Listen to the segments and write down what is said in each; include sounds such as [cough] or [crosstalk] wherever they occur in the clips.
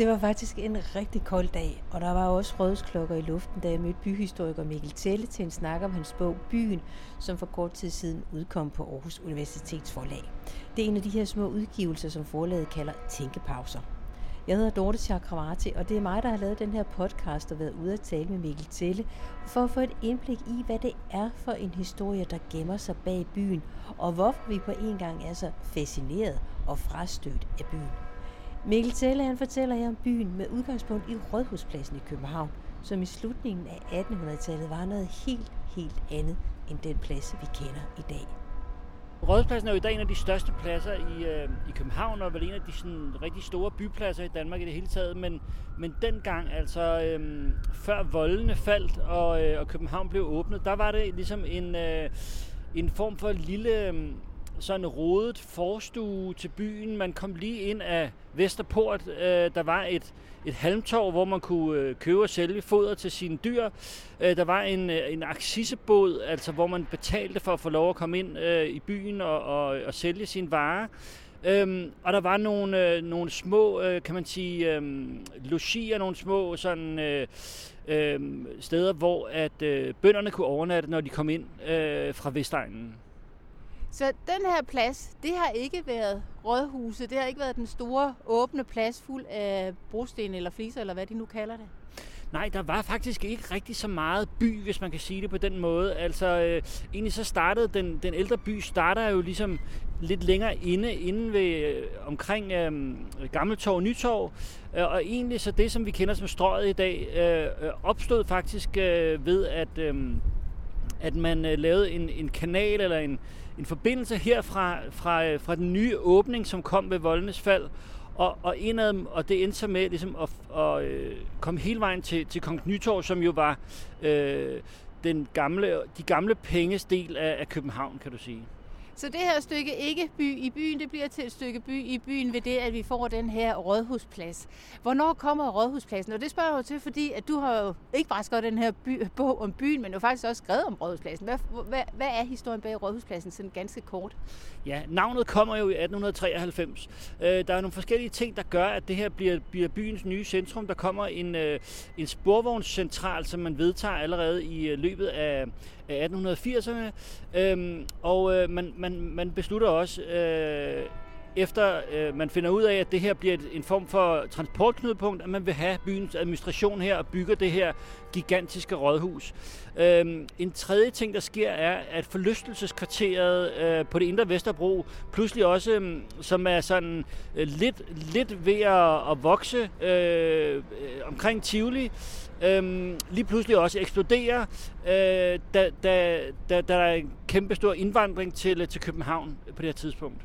Det var faktisk en rigtig kold dag, og der var også rødsklokker i luften, da jeg mødte byhistoriker Mikkel Telle til en snak om hans bog Byen, som for kort tid siden udkom på Aarhus Universitets forlag. Det er en af de her små udgivelser, som forlaget kalder tænkepauser. Jeg hedder Dorte Chakravarti, og det er mig, der har lavet den her podcast og været ude at tale med Mikkel Telle, for at få et indblik i, hvad det er for en historie, der gemmer sig bag byen, og hvorfor vi på en gang er så fascineret og frastødt af byen. Mikkel Telle han fortæller jer om byen med udgangspunkt i Rådhuspladsen i København, som i slutningen af 1800-tallet var noget helt, helt andet end den plads, vi kender i dag. Rådhuspladsen er jo i dag en af de største pladser i, øh, i København, og vel en af de sådan, rigtig store bypladser i Danmark i det hele taget. Men, men dengang, altså øh, før voldene faldt og, øh, og København blev åbnet, der var det ligesom en, øh, en form for lille... Øh, sådan rodet forstue til byen. Man kom lige ind af Vesterport. Øh, der var et, et halmtorv, hvor man kunne øh, købe og sælge foder til sine dyr. Øh, der var en, øh, en aksissebåd, altså hvor man betalte for at få lov at komme ind øh, i byen og, og, og sælge sine varer. Øhm, og der var nogle, øh, nogle små, øh, kan man sige, øh, logier, nogle små sådan, øh, øh, steder, hvor at øh, bønderne kunne overnatte, når de kom ind øh, fra Vestegnen. Så den her plads, det har ikke været rådhuset, det har ikke været den store åbne plads fuld af brosten eller fliser, eller hvad de nu kalder det. Nej, der var faktisk ikke rigtig så meget by, hvis man kan sige det på den måde. Altså, øh, egentlig så startede den, den ældre by, starter jo ligesom lidt længere inde, inde ved, øh, omkring øh, Gammeltorv og Nytorv. Øh, og egentlig så det, som vi kender som strøget i dag, øh, øh opstod faktisk øh, ved, at, øh, at man øh, lavede en, en kanal eller en, en forbindelse her fra, fra, øh, fra den nye åbning, som kom ved Voldenes fald, og, og indad, og det endte så med ligesom at, at, øh, komme hele vejen til, til Kongens Nytorv, som jo var øh, den gamle, de gamle penges del af, af København, kan du sige. Så det her stykke ikke by i byen, det bliver til et stykke by i byen ved det, at vi får den her rådhusplads. Hvornår kommer rådhuspladsen? Og det spørger jeg jo til, fordi at du har jo ikke bare skrevet den her by, bog om byen, men du har faktisk også skrevet om rådhuspladsen. Hvad, hvad, hvad er historien bag rådhuspladsen, sådan ganske kort? Ja, navnet kommer jo i 1893. Øh, der er nogle forskellige ting, der gør, at det her bliver, bliver byens nye centrum. Der kommer en, øh, en sporvognscentral, som man vedtager allerede i øh, løbet af, af 1880'erne. Øhm, og øh, man, man, man beslutter også, øh, efter øh, man finder ud af, at det her bliver et, en form for transportknudepunkt, at man vil have byens administration her og bygger det her gigantiske rådhus. Øhm, en tredje ting, der sker, er, at forlystelseskvarteret øh, på det indre Vesterbro, pludselig også, øh, som er sådan øh, lidt, lidt ved at, at vokse øh, øh omkring Tivoli, øh, lige pludselig også eksploderer, øh, da, da, da, da der er en kæmpe stor indvandring til, til København på det her tidspunkt.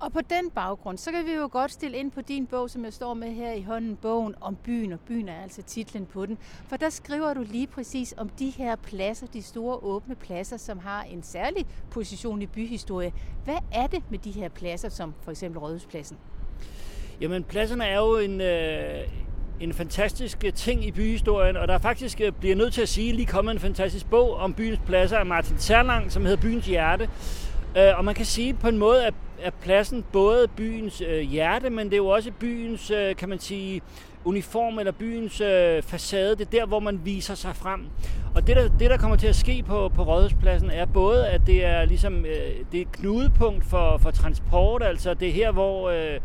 Og på den baggrund, så kan vi jo godt stille ind på din bog, som jeg står med her i hånden, bogen om byen, og byen er altså titlen på den. For der skriver du lige præcis om de her pladser, de store åbne pladser, som har en særlig position i byhistorie. Hvad er det med de her pladser, som for eksempel Rådhuspladsen? Jamen, pladserne er jo en, øh, en fantastisk øh, ting i byhistorien, og der er faktisk, øh, bliver nødt til at sige, lige kommet en fantastisk bog om byens pladser af Martin Serlang, som hedder Byens Hjerte. Øh, og man kan sige på en måde, at pladsen både byens øh, hjerte, men det er jo også byens, øh, kan man sige, uniform eller byens øh, facade. Det er der, hvor man viser sig frem. Og det der, det, der kommer til at ske på, på Rådhuspladsen, er både, at det er ligesom øh, det er et knudepunkt for, for transport, altså det er her, hvor... Øh,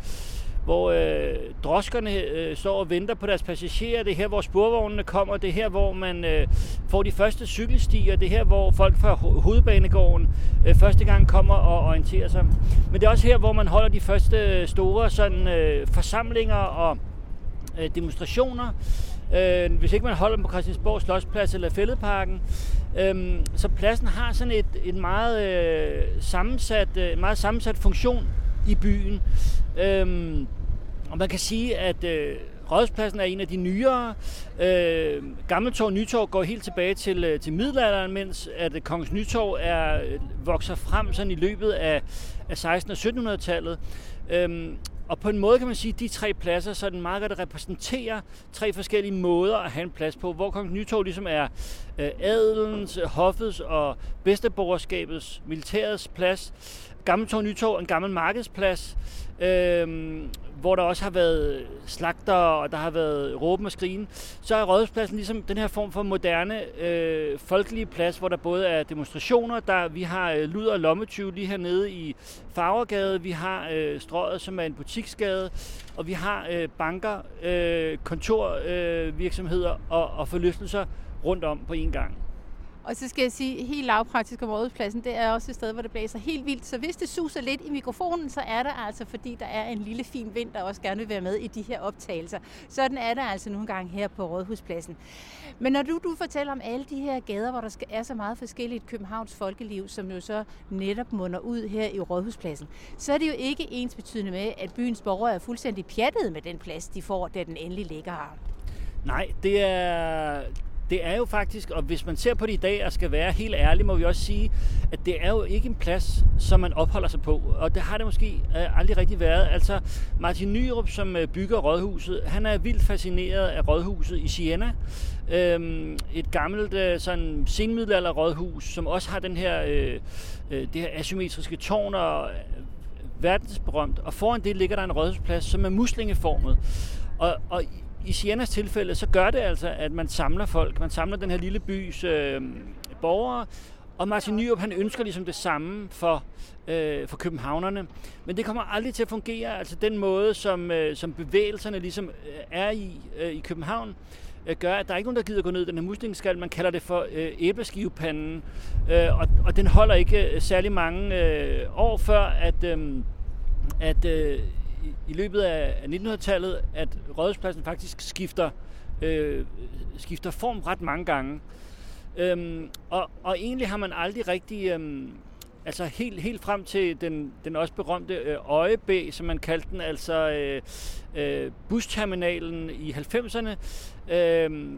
hvor øh, droskerne øh, står og venter på deres passagerer. Det er her, hvor sporvognene kommer. Det er her, hvor man øh, får de første cykelstier. Det er her, hvor folk fra hovedbanegården øh, første gang kommer og orienterer sig. Men det er også her, hvor man holder de første store sådan, øh, forsamlinger og øh, demonstrationer. Øh, hvis ikke man holder dem på Christiansborg Slottsplads eller Fælledparken. Øh, så pladsen har sådan et, et meget, øh, sammensat, øh, meget sammensat funktion i byen. Øhm, og man kan sige, at øh, Rådspladsen er en af de nyere. Øh, Gammeltorv og Nytorv går helt tilbage til, øh, til middelalderen, mens at øh, Kongens Nytorv er, øh, vokser frem sådan i løbet af, af 16- og 1700-tallet. Øhm, og på en måde kan man sige, at de tre pladser så den meget godt repræsenterer tre forskellige måder at have en plads på, hvor Kongens Nytorv ligesom er øh, adelens, hoffets og bedsteborgerskabets, militærets plads. Gammeltorv Nytorv er en gammel markedsplads, øh, hvor der også har været slagter, og der har været råben og skrigen, så er Rådhuspladsen ligesom den her form for moderne øh, folkelige plads, hvor der både er demonstrationer, der vi har øh, Luder og Lommetyv lige hernede i Farvergade, vi har øh, Strøget, som er en butiksgade, og vi har øh, banker, øh, kontorvirksomheder øh, og, og forlystelser rundt om på en gang. Og så skal jeg sige, helt lavpraktisk om rådhuspladsen, det er også et sted, hvor det blæser helt vildt. Så hvis det suser lidt i mikrofonen, så er det altså, fordi der er en lille fin vind, der også gerne vil være med i de her optagelser. Sådan er det altså nogle gange her på Rådhuspladsen. Men når du, du fortæller om alle de her gader, hvor der er så meget forskelligt Københavns folkeliv, som jo så netop munder ud her i Rådhuspladsen, så er det jo ikke ens betydende med, at byens borgere er fuldstændig pjattet med den plads, de får, da den endelig ligger her. Nej, det er, det er jo faktisk, og hvis man ser på det i dag og skal være helt ærlig, må vi også sige, at det er jo ikke en plads, som man opholder sig på. Og det har det måske øh, aldrig rigtig været. Altså Martin Nyrup, som øh, bygger Rådhuset, han er vildt fascineret af Rådhuset i Siena. Øhm, et gammelt øh, sådan senmiddelalder rådhus, som også har den her, øh, det her asymmetriske tårn og verdensberømt. Og foran det ligger der en rådhusplads, som er muslingeformet. Og, og i Sienas tilfælde, så gør det altså, at man samler folk. Man samler den her lille bys øh, borgere, og Martin Nyrup, han ønsker ligesom det samme for, øh, for københavnerne. Men det kommer aldrig til at fungere. Altså den måde, som, øh, som bevægelserne ligesom øh, er i øh, i København, øh, gør, at der er ikke nogen, der gider gå ned i den her muslingskal. Man kalder det for øh, æbleskivepanden. Øh, og, og den holder ikke øh, særlig mange øh, år før, at, øh, at øh, i løbet af 1900-tallet, at Rådhuspladsen faktisk skifter, øh, skifter form ret mange gange. Øhm, og, og egentlig har man aldrig rigtig, øhm, altså helt, helt frem til den, den også berømte øh, Øjebæ, som man kaldte den, altså øh, øh, busterminalen i 90'erne, øh,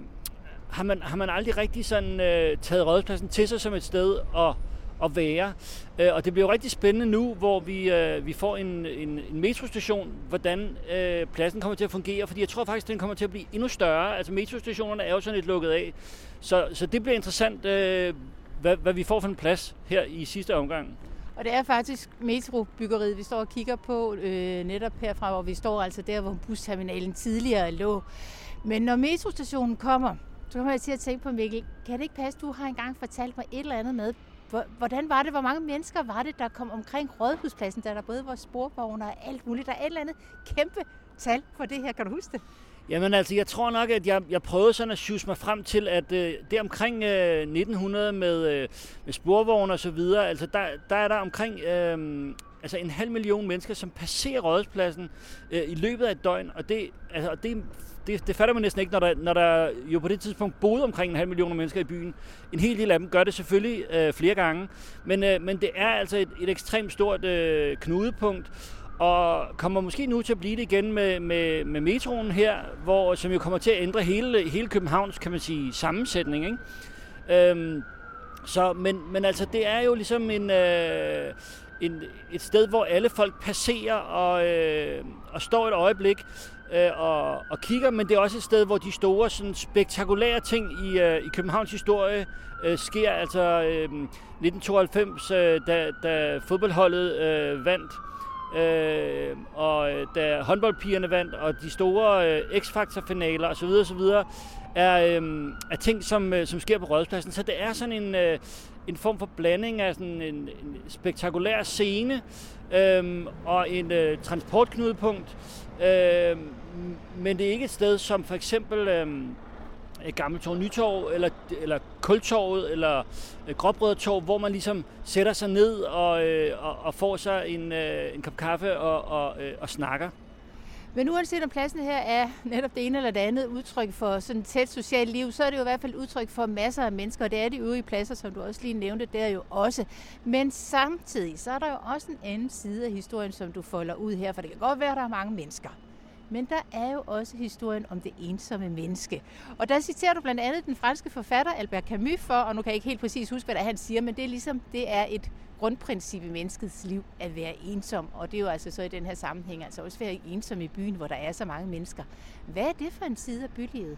har, man, har man aldrig rigtig sådan øh, taget Rådhuspladsen til sig som et sted og at være. Øh, og det bliver jo rigtig spændende nu, hvor vi, øh, vi får en, en, en metrostation, hvordan øh, pladsen kommer til at fungere, fordi jeg tror faktisk, den kommer til at blive endnu større. Altså metrostationerne er jo sådan lidt lukket af, så, så det bliver interessant, øh, hvad, hvad vi får for en plads her i sidste omgang. Og det er faktisk metrobyggeriet, vi står og kigger på øh, netop herfra, hvor vi står altså der, hvor busterminalen tidligere lå. Men når metrostationen kommer, så kommer jeg til at tænke på, Mikkel, kan det ikke passe, du har engang fortalt mig et eller andet med Hvordan var det? Hvor mange mennesker var det, der kom omkring Rådhuspladsen, der der både var sporvogne og alt muligt? Der er et eller andet kæmpe tal for det her. Kan du huske det? Jamen altså, jeg tror nok, at jeg, jeg prøvede sådan at sjuse mig frem til, at øh, det omkring øh, 1900 med, øh, med sporvogne og så videre, altså der, der er der omkring øh, altså en halv million mennesker, som passerer Rådhuspladsen øh, i løbet af et døgn, og det, altså, det det, det fatter man næsten ikke, når der, når der jo på det tidspunkt boede omkring en halv million mennesker i byen. En hel del af dem gør det selvfølgelig øh, flere gange, men, øh, men det er altså et, et ekstremt stort øh, knudepunkt, og kommer måske nu til at blive det igen med, med, med metroen her, hvor, som jo kommer til at ændre hele, hele Københavns, kan man sige, sammensætning. Ikke? Øhm, så, men, men altså, det er jo ligesom en, øh, en, et sted, hvor alle folk passerer og, øh, og står et øjeblik øh, og, og kigger, men det er også et sted, hvor de store sådan, spektakulære ting i, øh, i Københavns historie øh, sker. Altså øh, 1992, øh, da, da fodboldholdet øh, vandt, øh, og øh, da håndboldpigerne vandt, og de store øh, X-Factor-finaler osv. osv., er, øh, er ting, som, øh, som sker på Rådhuspladsen. Så det er sådan en, øh, en form for blanding af sådan en, en spektakulær scene øhm, og en øh, transportknudepunkt, Øhm, men det er ikke et sted som for eksempel øhm, Gammeltorv Nytorv, eller, eller Kultorvet, eller øh, Gråbrødertorv, hvor man ligesom sætter sig ned og, øh, og, og får sig en, øh, en kop kaffe og, og, øh, og snakker. Men uanset om pladsen her er netop det ene eller det andet udtryk for sådan et tæt socialt liv, så er det jo i hvert fald udtryk for masser af mennesker, og det er de øvrige pladser, som du også lige nævnte, der jo også. Men samtidig, så er der jo også en anden side af historien, som du folder ud her, for det kan godt være, at der er mange mennesker. Men der er jo også historien om det ensomme menneske. Og der citerer du blandt andet den franske forfatter Albert Camus for, og nu kan jeg ikke helt præcis huske, hvad der han siger, men det er ligesom, det er et grundprincip i menneskets liv at være ensom. Og det er jo altså så i den her sammenhæng, altså også være ensom i byen, hvor der er så mange mennesker. Hvad er det for en side af bylivet?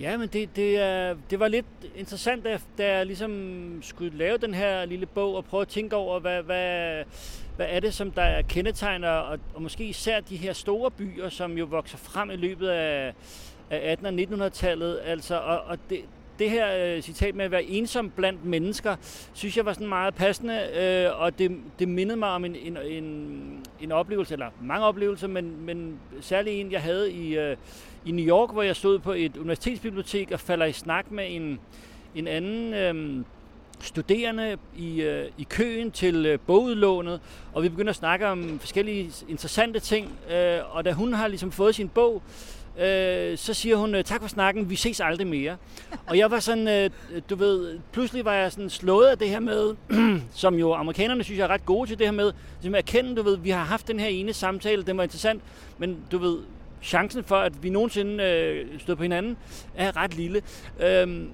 Ja, men det, det, er, det var lidt interessant, da, da jeg ligesom skulle lave den her lille bog og prøve at tænke over, hvad, hvad, hvad er det, som der er kendetegner, og, og måske især de her store byer, som jo vokser frem i løbet af, af 1800- og 1900-tallet. Altså, og, og det, det her øh, citat med at være ensom blandt mennesker, synes jeg var sådan meget passende, øh, og det, det mindede mig om en, en, en, en oplevelse, eller mange oplevelser, men, men særlig en, jeg havde i, øh, i New York, hvor jeg stod på et universitetsbibliotek og falder i snak med en, en anden øh, studerende i, øh, i køen til øh, bogudlånet, og vi begynder at snakke om forskellige interessante ting, øh, og da hun har ligesom fået sin bog, øh, så siger hun, øh, tak for snakken, vi ses aldrig mere. Og jeg var sådan, øh, du ved, pludselig var jeg sådan slået af det her med, [clears throat] som jo amerikanerne synes jeg er ret gode til det her med, som at erkende, du ved, vi har haft den her ene samtale, den var interessant, men du ved, chancen for, at vi nogensinde øh, støder på hinanden, er ret lille. Øhm,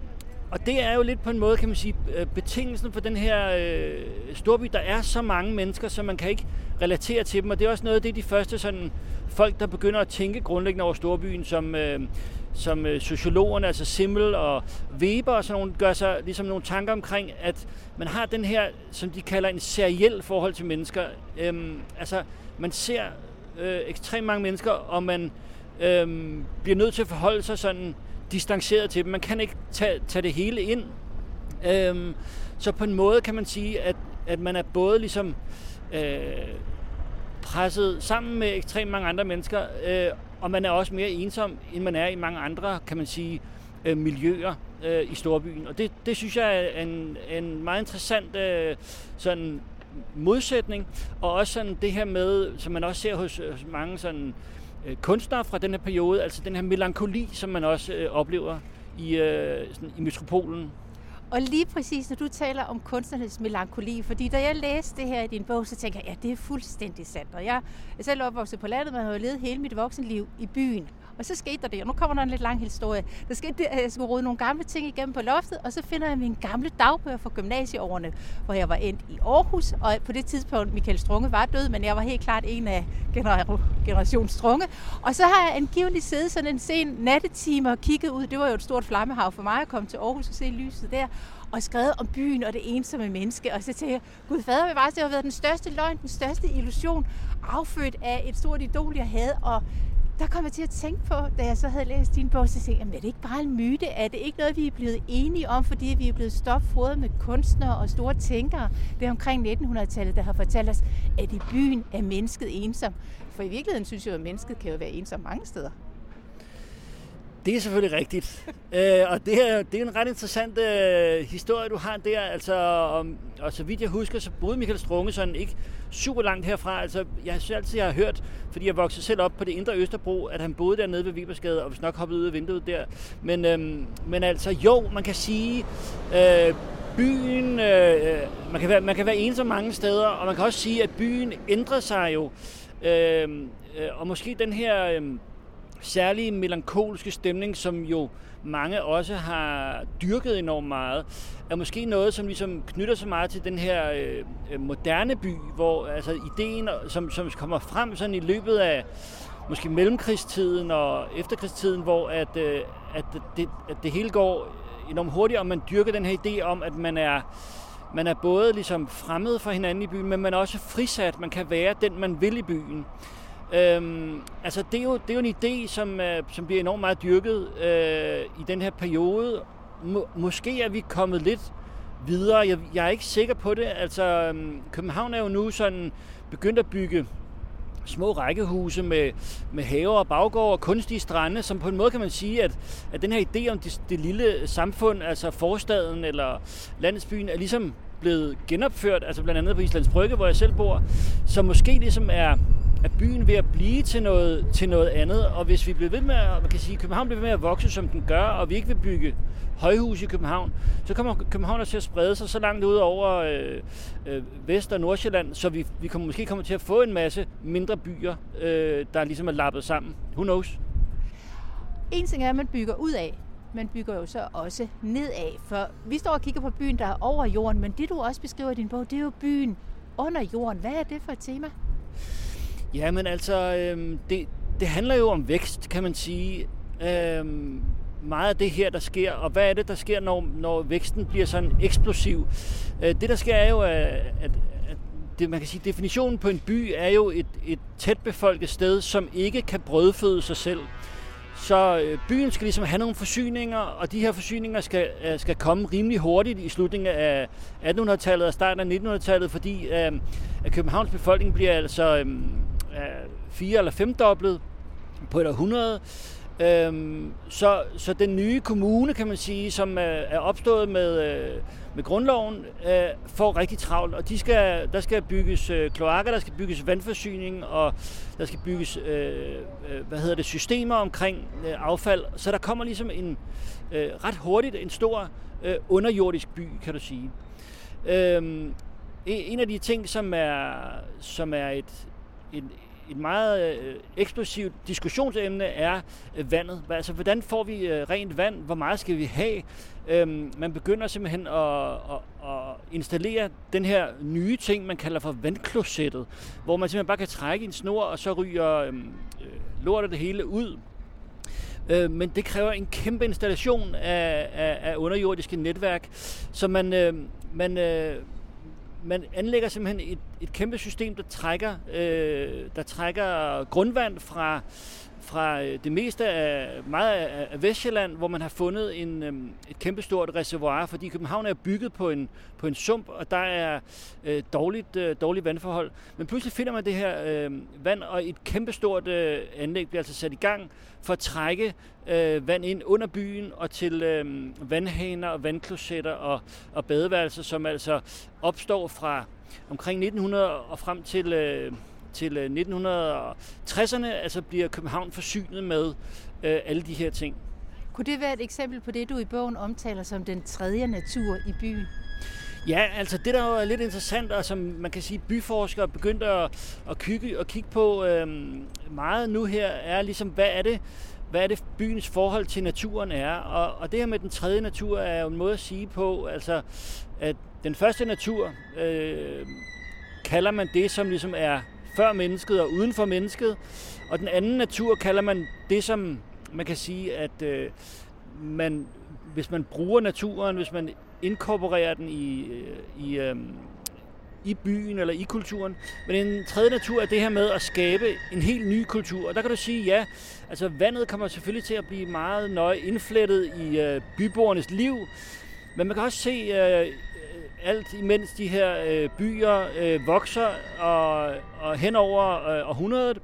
og det er jo lidt på en måde, kan man sige, øh, betingelsen for den her øh, storby. Der er så mange mennesker, så man kan ikke relatere til dem. Og det er også noget af det, de første sådan, folk, der begynder at tænke grundlæggende over storbyen, som, øh, som øh, sociologerne, altså Simmel og Weber og sådan nogle, gør sig ligesom nogle tanker omkring, at man har den her, som de kalder en seriel forhold til mennesker. Øhm, altså, man ser øh, ekstremt mange mennesker, og man øh, bliver nødt til at forholde sig sådan distanceret til dem. Man kan ikke tage, tage det hele ind. Øh, så på en måde kan man sige, at, at man er både ligesom øh, presset sammen med ekstremt mange andre mennesker, øh, og man er også mere ensom, end man er i mange andre, kan man sige, øh, miljøer øh, i storbyen. Og det, det synes jeg er en, en meget interessant øh, sådan modsætning, og også sådan det her med, som man også ser hos, hos mange sådan øh, kunstnere fra den her periode, altså den her melankoli, som man også øh, oplever i, øh, sådan, i metropolen. Og lige præcis, når du taler om kunstnernes melankoli, fordi da jeg læste det her i din bog, så tænker jeg, ja, det er fuldstændig sandt. Og jeg er selv opvokset på landet, men har jo levet hele mit voksenliv i byen. Og så skete der det, og nu kommer der en lidt lang historie. Der skete det, at jeg skulle rode nogle gamle ting igennem på loftet, og så finder jeg mine gamle dagbøger fra gymnasieårene, hvor jeg var endt i Aarhus, og på det tidspunkt Michael Strunge var død, men jeg var helt klart en af gener- generation Strunge. Og så har jeg angiveligt siddet sådan en sen nattetime og kigget ud. Det var jo et stort flammehav for mig at komme til Aarhus og se lyset der og skrevet om byen og det ensomme menneske. Og så tænkte jeg, gud fader bevares, det har været den største løgn, den største illusion, affødt af et stort idol, jeg havde. Og der kom jeg til at tænke på, da jeg så havde læst din bog, så tænkte jeg, er det ikke bare en myte? Er det ikke noget, vi er blevet enige om, fordi vi er blevet stopfodret med kunstnere og store tænkere? Det er omkring 1900-tallet, der har fortalt os, at i byen er mennesket ensom. For i virkeligheden synes jeg, at mennesket kan jo være ensom mange steder. Det er selvfølgelig rigtigt. øh, og det er, det er en ret interessant øh, historie, du har der. Altså, om, og så vidt jeg husker, så boede Michael Strunge sådan ikke super langt herfra. Altså, jeg synes altid, jeg har hørt, fordi jeg voksede selv op på det indre Østerbro, at han boede dernede ved Vibersgade, og hvis nok hoppede ud af vinduet der. Men, øhm, men altså, jo, man kan sige, øh, byen, øh, man, kan være, man kan være ensom mange steder, og man kan også sige, at byen ændrer sig jo. Øh, øh, og måske den her... Øh, særlige melankolske stemning, som jo mange også har dyrket enormt meget, er måske noget, som ligesom knytter sig meget til den her øh, moderne by, hvor altså ideen, som, som kommer frem sådan i løbet af måske mellemkrigstiden og efterkrigstiden, hvor at, øh, at, det, at det hele går enormt hurtigt, og man dyrker den her idé om, at man er man er både ligesom fremmed for hinanden i byen, men man er også frisat. Man kan være den, man vil i byen. Øhm, altså det er, jo, det er jo en idé, som, øh, som bliver enormt meget dyrket øh, i den her periode. Må, måske er vi kommet lidt videre. Jeg, jeg er ikke sikker på det. Altså øhm, København er jo nu sådan begyndt at bygge små rækkehuse med, med haver og baggård og kunstige strande, som på en måde kan man sige, at, at den her idé om det, det lille samfund, altså forstaden eller landsbyen, er ligesom blevet genopført, altså blandt andet på Islands Brygge, hvor jeg selv bor, som måske ligesom er, er byen ved at blive til noget, til noget andet. Og hvis vi bliver ved med at, man kan sige, København bliver ved med at vokse, som den gør, og vi ikke vil bygge højhus i København, så kommer København til at sprede sig så langt ud over øh, øh, Vest- og Nordsjælland, så vi, vi kommer, måske kommer til at få en masse mindre byer, øh, der ligesom er lappet sammen. Who knows? En ting er, at man bygger ud af, man bygger jo så også nedad. For vi står og kigger på byen, der er over jorden, men det du også beskriver i din bog, det er jo byen under jorden. Hvad er det for et tema? Ja, men altså, øhm, det, det handler jo om vækst, kan man sige. Øhm, meget af det her, der sker, og hvad er det, der sker, når, når væksten bliver sådan eksplosiv? Øh, det, der sker, er jo, at, at, at det, man kan sige, definitionen på en by er jo et, et tæt befolket sted, som ikke kan brødføde sig selv. Så øh, byen skal ligesom have nogle forsyninger, og de her forsyninger skal, øh, skal komme rimelig hurtigt i slutningen af 1800-tallet og starten af 1900-tallet, fordi øh, at Københavns befolkning bliver altså øh, Øh, fire- eller femdoblet på et århundrede. Øhm, så, så den nye kommune, kan man sige, som er, er opstået med, øh, med grundloven, øh, får rigtig travlt. Og de skal, der skal bygges øh, kloakker, der skal bygges vandforsyning, og der skal bygges øh, øh, hvad hedder det, systemer omkring øh, affald. Så der kommer ligesom en øh, ret hurtigt en stor øh, underjordisk by, kan du sige. Øhm, en af de ting, som er, som er et, en, et meget øh, eksplosivt diskussionsemne er øh, vandet. Altså, hvordan får vi øh, rent vand? Hvor meget skal vi have? Øhm, man begynder simpelthen at, at, at installere den her nye ting, man kalder for vandklosettet, hvor man simpelthen bare kan trække en snor, og så ryger øhm, øh, lortet det hele ud. Øh, men det kræver en kæmpe installation af, af, af underjordiske netværk, så man, øh, man, øh, man anlægger simpelthen et, et kæmpe system, der trækker, øh, der trækker grundvand fra, fra øh, det meste af meget af Vestjylland, hvor man har fundet en, øhm, et kæmpestort reservoir, fordi København er bygget på en, på en sump, og der er øh, dårligt, øh, dårligt vandforhold. Men pludselig finder man det her øh, vand, og et kæmpestort øh, anlæg bliver altså sat i gang for at trække øh, vand ind under byen og til øh, vandhaner og vandklosetter og, og badeværelser, som altså opstår fra omkring 1900 og frem til... Øh, til 1960'erne, øh, altså bliver København forsynet med øh, alle de her ting. Kunne det være et eksempel på det, du i bogen omtaler som den tredje natur i byen? Ja, altså det der er lidt interessant, og som man kan sige, byforskere begyndte at, at, kigge, at kigge på øhm, meget nu her, er ligesom, hvad er det, hvad er det byens forhold til naturen er. Og, og det her med den tredje natur er jo en måde at sige på, altså at den første natur øh, kalder man det, som ligesom er før mennesket og uden for mennesket. Og den anden natur kalder man det, som man kan sige, at øh, man, hvis man bruger naturen, hvis man inkorporerer den i, øh, i, øh, i byen eller i kulturen. Men en tredje natur er det her med at skabe en helt ny kultur. Og der kan du sige, ja, altså vandet kommer selvfølgelig til at blive meget nøje indflettet i øh, byborgernes liv. Men man kan også se øh, alt imens de her øh, byer øh, vokser og, og hen over øh, århundredet,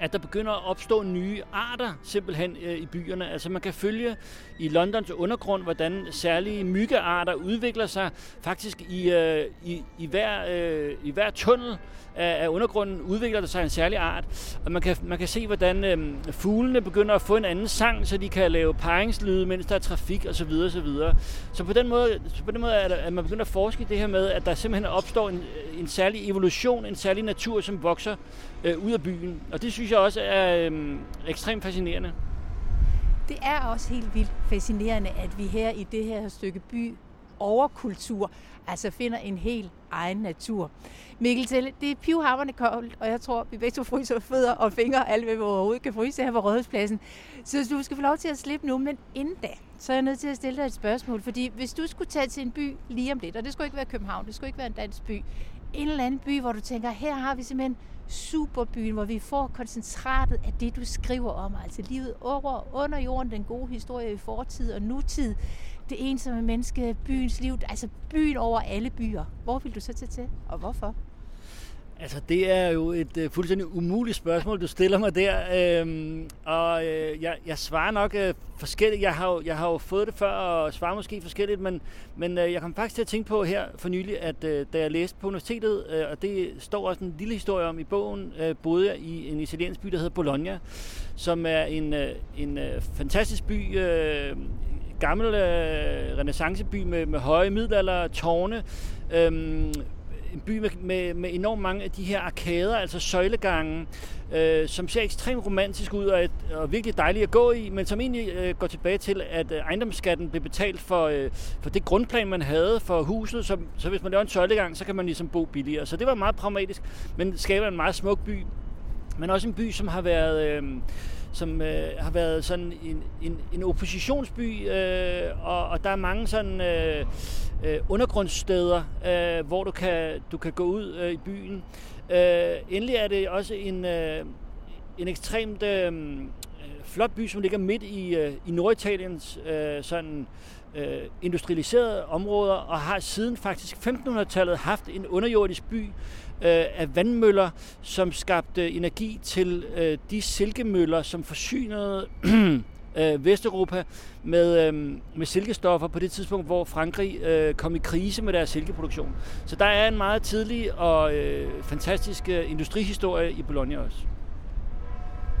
at der begynder at opstå nye arter simpelthen øh, i byerne. Altså man kan følge i Londons undergrund, hvordan særlige myggearter udvikler sig faktisk i, øh, i, i, hver, øh, i hver tunnel af, af undergrunden udvikler der sig en særlig art. Og man kan, man kan se, hvordan øh, fuglene begynder at få en anden sang, så de kan lave paringslyde, mens der er trafik osv. Så, videre. så på den måde, så på den måde er, der, at man begynder at forske i det her med, at der simpelthen opstår en, en særlig evolution, en særlig natur, som vokser øh, ud af byen. Og det synes jeg også er øh, ekstremt fascinerende. Det er også helt vildt fascinerende, at vi her i det her stykke by overkultur, altså finder en helt egen natur. Mikkel Telle, det er pivhammerne koldt, og jeg tror, vi begge to fryser fødder og fingre, alt hvad vi overhovedet kan fryse her på Rådhuspladsen. Så du skal få lov til at slippe nu, men inden da, så er jeg nødt til at stille dig et spørgsmål, fordi hvis du skulle tage til en by lige om lidt, og det skulle ikke være København, det skulle ikke være en dansk by, en eller anden by, hvor du tænker, her har vi simpelthen superbyen, hvor vi får koncentratet af det, du skriver om. Altså livet over under jorden, den gode historie i fortid og nutid, det ensomme menneske, byens liv, altså byen over alle byer. Hvor vil du så tage til, og hvorfor? Altså, det er jo et øh, fuldstændig umuligt spørgsmål, du stiller mig der. Øhm, og øh, jeg, jeg svarer nok øh, forskelligt. Jeg har, jo, jeg har jo fået det før, og svarer måske forskelligt, men, men øh, jeg kom faktisk til at tænke på her for nylig, at øh, da jeg læste på universitetet, øh, og det står også en lille historie om i bogen, øh, boede jeg i en italiensk by, der hedder Bologna, som er en, øh, en øh, fantastisk by, øh, gammel øh, renaissanceby med, med høje middelalder, tårne, øh, en by med, med, med enormt mange af de her arkader, altså søjlegange, øh, som ser ekstremt romantisk ud og, et, og virkelig dejligt at gå i, men som egentlig øh, går tilbage til, at øh, ejendomsskatten blev betalt for, øh, for det grundplan, man havde for huset, så, så hvis man laver en søjlegang, så kan man ligesom bo billigere. Så det var meget pragmatisk, men skaber en meget smuk by, men også en by, som har været... Øh, som øh, har været sådan en, en, en oppositionsby, øh, og, og der er mange sådan øh, øh, undergrundssteder, øh, hvor du kan, du kan gå ud øh, i byen. Øh, endelig er det også en, øh, en ekstremt øh, flot by, som ligger midt i, øh, i Norditaliens øh, sådan øh, industrialiserede områder, og har siden faktisk 1500-tallet haft en underjordisk by Øh, af vandmøller, som skabte energi til øh, de silkemøller, som forsynede [clears throat] øh, Vesteuropa med, øh, med silkestoffer på det tidspunkt, hvor Frankrig øh, kom i krise med deres silkeproduktion. Så der er en meget tidlig og øh, fantastisk øh, industrihistorie i Bologna også.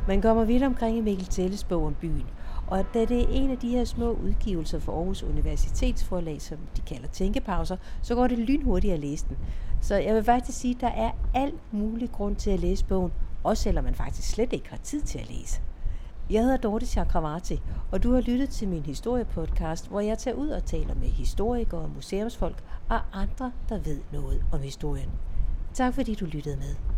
Man kommer vidt omkring i Mikkel Telles bog om byen, og da det er en af de her små udgivelser for Aarhus Universitetsforlag, som de kalder tænkepauser, så går det lynhurtigt at læse den. Så jeg vil faktisk sige, at der er al mulig grund til at læse bogen, også selvom man faktisk slet ikke har tid til at læse. Jeg hedder Dorte Chakravarti, og du har lyttet til min historiepodcast, hvor jeg tager ud og taler med historikere, museumsfolk og andre, der ved noget om historien. Tak fordi du lyttede med.